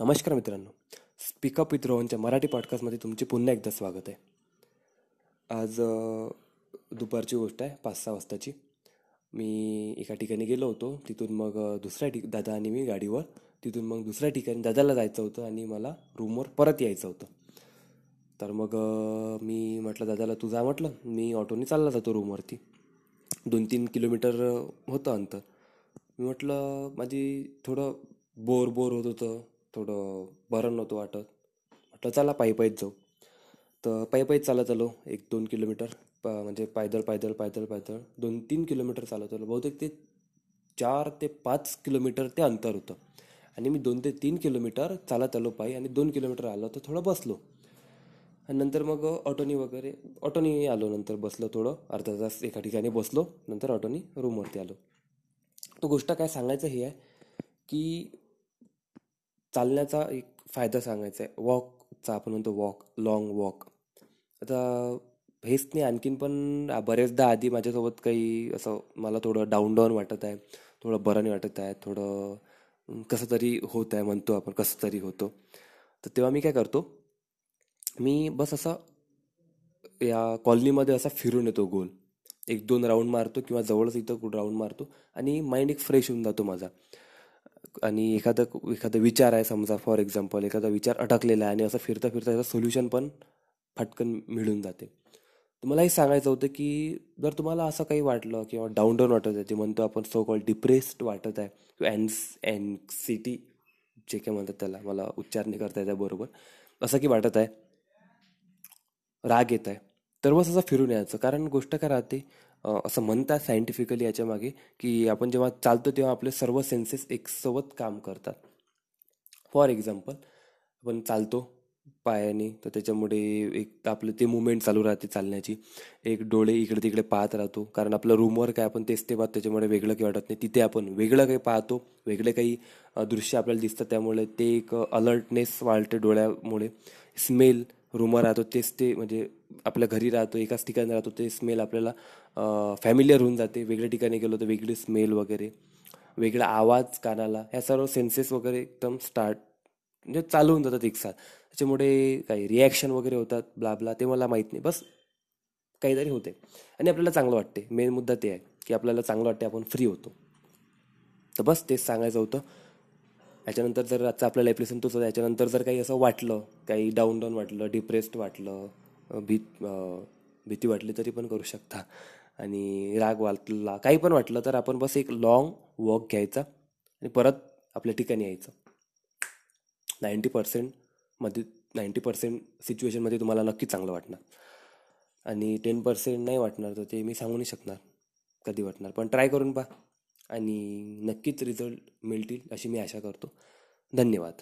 नमस्कार मित्रांनो. Speak up with रोहनच्या मराठी पॉडकास्टमध्ये तुमचे पुन्हा एकदा स्वागत आहे. आज दुपारची गोष्ट आहे पाच सहा वाजताची. मी एका ठिकाणी गेलो होतो तिथून मग दुसऱ्या ठिक दादा आणि मी गाडीवर तिथून मग दुसऱ्या ठिकाणी दादाला जायचं होतं आणि मला रूमवर परत यायचं होतं. तर मग मी म्हटलं दादाला तू जा म्हटलं. मी ऑटोने चालला जातो रूमवरती दोन तीन किलोमीटर होतं अंतर. मी म्हटलं माझी थोडं बोर बोर होत होतं. थोडं बरं नव्हतं वाटत. म्हटलं चला पायी पायीच जाऊ. तर पायी पायीच चालत आलो एक दोन किलोमीटर. प म्हणजे पायदळ पायदळ पायदळ पायदळ. दोन तीन किलोमीटर चालत आलो. बहुतेक ते चार ते पाच किलोमीटर ते अंतर होतं. आणि मी दोन ते तीन किलोमीटर चालत आलो पायी आणि दोन किलोमीटर आलो तर थोडं बसलो. आणि नंतर मग ऑटोनी वगैरे ऑटोनी आलो नंतर बसलो थोडं. अर्धा तास एका ठिकाणी बसलो. नंतर ऑटोनी रूमवरती आलो. तो गोष्ट काय सांगायचं हे आहे की चालण्याचा एक फायदा सांगायचा आहे. वॉकचा आपण म्हणतो वॉक लॉंग वॉक आता हेच नाही आणखीन पण बरेचदा आधी माझ्यासोबत काही असं मला थोडं डाऊन डाऊन वाटत आहे थोडं बरं नाही वाटत आहे थोडं कसं तरी होत आहे म्हणतो आपण कसं तरी होतो. तर तेव्हा मी काय करतो मी बस असं या कॉलनीमध्ये असा फिरून येतो गोल. एक दोन राऊंड मारतो किंवा जवळच इथं राऊंड मारतो आणि माइंड एक फ्रेश होऊन जातो माझा. आणि एखादा एखादा विचार आहे समजा फॉर एक्झाम्पल एखादा विचार अटकलेला आहे आणि असं फिरता फिरता त्याचं सोल्युशन पण फटकन मिळून जाते. तर मला हे सांगायचं होतं की जर तुम्हाला असं काही वाटलं किंवा डाऊन डाऊन वाटत आहे जे म्हणतो आपण सो कॉल डिप्रेस्ड वाटत आहे किंवा एन्स एन्सिटी जे काय म्हणतात त्याला मला उच्चार नाही करता येत बरोबर. असं की वाटत आहे राग येत आहे तर बस असं फिरून यायचं. कारण गोष्ट काय राहते असं म्हणतात सायंटिफिकली याच्या मागे की आपण जेव्हा चालतो तेव्हा आपले सर्व सेन्सेस एकसोबत काम करतात. फॉर एक्झाम्पल आपण चालतो पायाने तर त्याच्यामुळे एक तर आपलं ते मुवमेंट चालू राहते चालण्याची. एक डोळे इकडे तिकडे पाहत राहतो कारण आपलं रूमवर काय आपण तेच ते पाहतो त्याच्यामुळे वेगळं काही वाटत नाही. तिथे आपण वेगळं काही पाहतो वेगळे काही दृश्य आपल्याला दिसतं त्यामुळे ते एक अलर्टनेस वाढते डोळ्यामुळे. स्मेल रूमवर राहतो तेच ते म्हणजे आपल्या घरी राहतो एकाच ठिकाणी राहतो ते स्मेल आपल्याला फॅमिलियर होऊन जाते. वेगळ्या ठिकाणी गेलो तर वेगळी स्मेल वगैरे वेगळा आवाज कानाला ह्या सर्व सेन्सेस वगैरे एकदम स्टार्ट म्हणजे चालू होऊन जातात एकसाथ त्याच्यामुळे काही रिॲक्शन वगैरे होतात ब्लाबला ते मला माहीत नाही. बस काहीतरी होते आणि आपल्याला चांगलं वाटते मेन मुद्दा ते आहे की आपल्याला चांगलं वाटते आपण फ्री होतो. तर बस तेच सांगायचं होतं. याच्यानंतर जर आजचा आपल्याला एपिसोड तोच होता. याच्यानंतर जर काही असं वाटलं काही डाऊन डाऊन वाटलं डिप्रेस्ड वाटलं भीत भीती वाटली तरी पण करू शकता. आणि राग वाटला काही पण वाटलं तर आपण बस एक लॉंग वॉक घ्यायचा आणि परत आपल्या ठिकाणी यायचं. नाईंटी पर्सेंटमध्ये नाईंटी पर्सेंट सिच्युएशनमध्ये तुम्हाला नक्की चांगलं वाटणार. आणि टेन पर्सेंट नाही वाटणार तर ते मी सांगू नाही शकणार कधी वाटणार. पण ट्राय करून पहा आणि नक्कीच रिझल्ट मिळतील अशी मी आशा करतो. धन्यवाद.